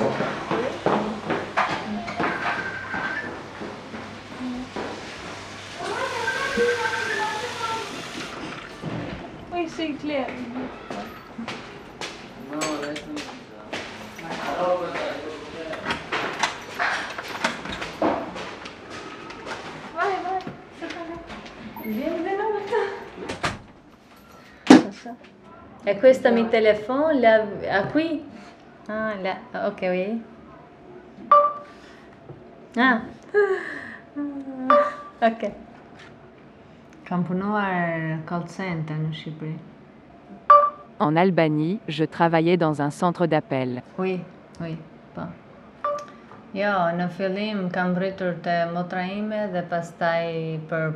Bravo. Poi sei E questa mi telefono, la, a qui? Ah, là. Ah, Ok, oui. Ah. Ok. Kam punuar call center në Shqipëri. En Albanie, je travaillais dans un centre d'appel. Oui, oui, po. Jo, në fillim kam rritur te motra ime dhe pastaj për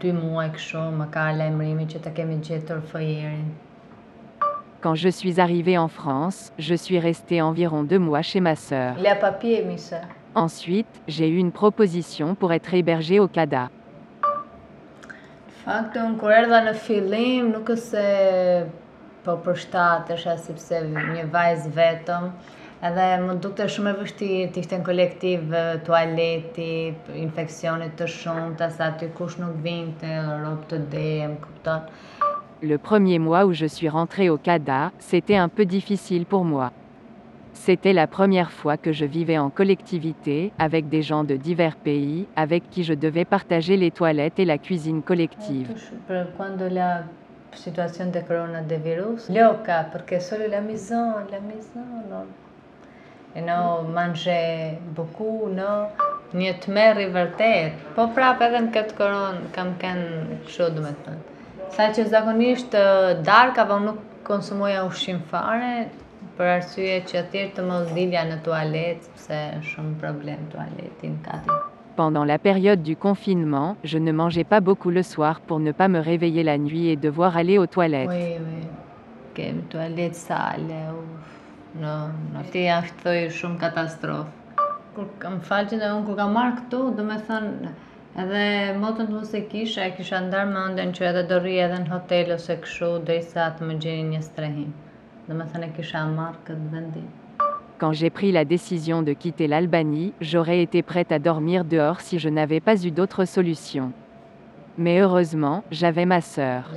dy muaj kështu më ka lajmërimi që të kemi gjetur fëjerin. Quand je suis arrivée en France, je suis restée environ deux mois chez ma sœur. Le papier, mi së. Ensuite, j'ai eu une proposition pour être hébergée au CADA. Fakti unë kur erdha në fillim nuk se po përshtatesha sepse një vajzë vetëm edhe më dukte shumë e vështirë të ishte në kolektiv tualeti, infeksionit të shumta, sa aty kush nuk vinte, rob të dem, kupton. Le premier mois où je suis rentrée au CADA, c'était un peu difficile pour moi. C'était la première fois que je vivais en collectivité, avec des gens de divers pays, avec qui je devais partager les toilettes et la cuisine collective. Për quando la situación de corona de virus, loca, porque solo la maison, la maison, no. E no mangé beaucoup, no. Një të merri vërtet. Po prap edhe në këtë koronë kam kënë kështu do me thënë. Sa që zakonisht ë, darkave unë nuk konsumoja ushqim fare, për arsye që thjesht të mos dilja në tualet, sepse shumë problem tualetin kati. Pendant la période du confinement, je ne mangeais pas beaucoup le soir pour ne pas me réveiller la nuit et devoir aller aux toilettes. Oui, oui. Kemi tualet sale, uf. No, no, ti është thoj shumë katastrofë. Kur kam falë që unë kur kam marrë këtu, do me thënë, edhe motën të mos e kisha, kisha ndarë mendjen që edhe do rri edhe në hotel ose kështu, derisa të më gjeni një strehim. Do me thënë kisha marrë këtë vendim. Quand j'ai pris la décision de quitter l'Albanie, j'aurais été prête à dormir dehors si je n'avais pas eu d'autre solution. Mais heureusement, j'avais ma sœur.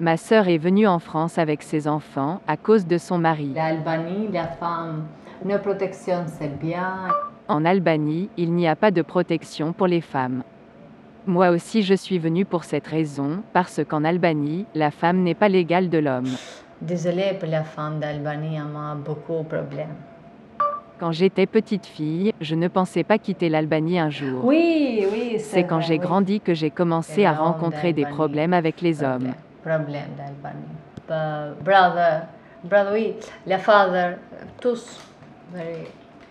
Ma sœur est venue en France avec ses enfants à cause de son mari. L'Albanie, la femme, une protection c'est bien. En Albanie, il n'y a pas de protection pour les femmes. Moi aussi je suis venue pour cette raison, parce qu'en Albanie, la femme n'est pas l'égale de l'homme. Désolée pour la femme d'Albanie, elle m'a beaucoup de problèmes. Quand j'étais petite fille, je ne pensais pas quitter l'Albanie un jour. Oui, oui, C'est quand j'ai grandi que j'ai commencé à rencontrer des problèmes avec les hommes. Problème d'Albanie. Pa- Brother, brother, oui, la father, tous, very,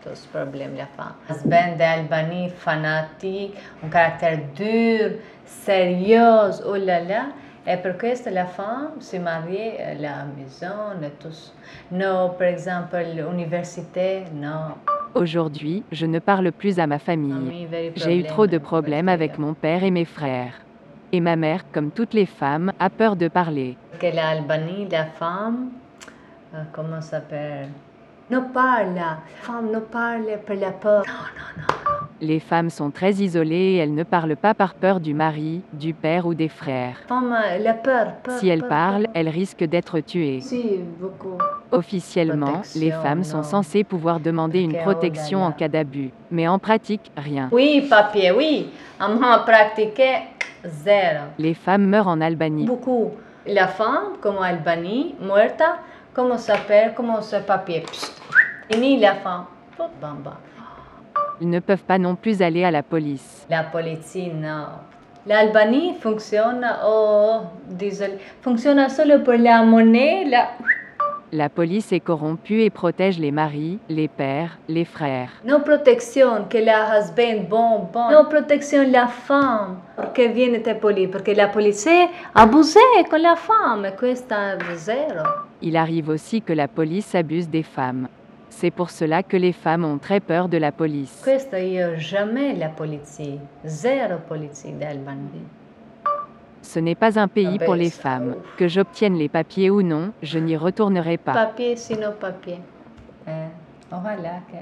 tous problèmes, la femme. Husband d'Albanie, fanatique, un caractère dur, sérieux, oh là là. Et pour questo la femme s'est mariée à la maison, et tous. Non, par exemple, l'université, non. Aujourd'hui, je ne parle plus à ma famille. J'ai eu trop de problem, problèmes avec mon père et mes frères. Et ma mère, comme toutes les femmes, a peur de parler. que l'Albanie, la femme, euh, comment s'appelle? Ne parle, femme ne parle pour la peur. Non, non, non. Les femmes sont très isolées et elles ne parlent pas par peur du mari, du père ou des frères. Femme, la peur, peur. Si elles peur, parlent, elles risquent d'être tuées. Si, beaucoup. Officiellement, les femmes sont censées pouvoir demander une protection en cas d'abus. Mais en pratique, rien. Oui, papier, oui. Amma pratiqué zéro. Les femmes meurent en Albanie. Beaucoup. La femme, comme Albanie, muerta, comment s'appelle, comment ce papier? Psst. Et ni la femme. Bamba. Ils ne peuvent pas non plus aller à la police. La police, no. L'Albanie funziona, oh, désolé, funziona solo per la monnaie, la... La police est corrompue et protège les maris, les pères, les frères. No protezione che la husband bon, bon. No protezione la femme, perché viene te police, perché la polizia abusé con la femme, questa è zero. Il arrive aussi que la police abuse des femmes. C'est pour cela que les femmes ont très peur de la police. Questo io jamais la polizia, zero polizia d'Albanie. Ce n'est pas un pays Ah ben, pour les femmes. Que j'obtienne les papiers ou non, je n'y retournerai pas. Papier, sino papier. Eh, que...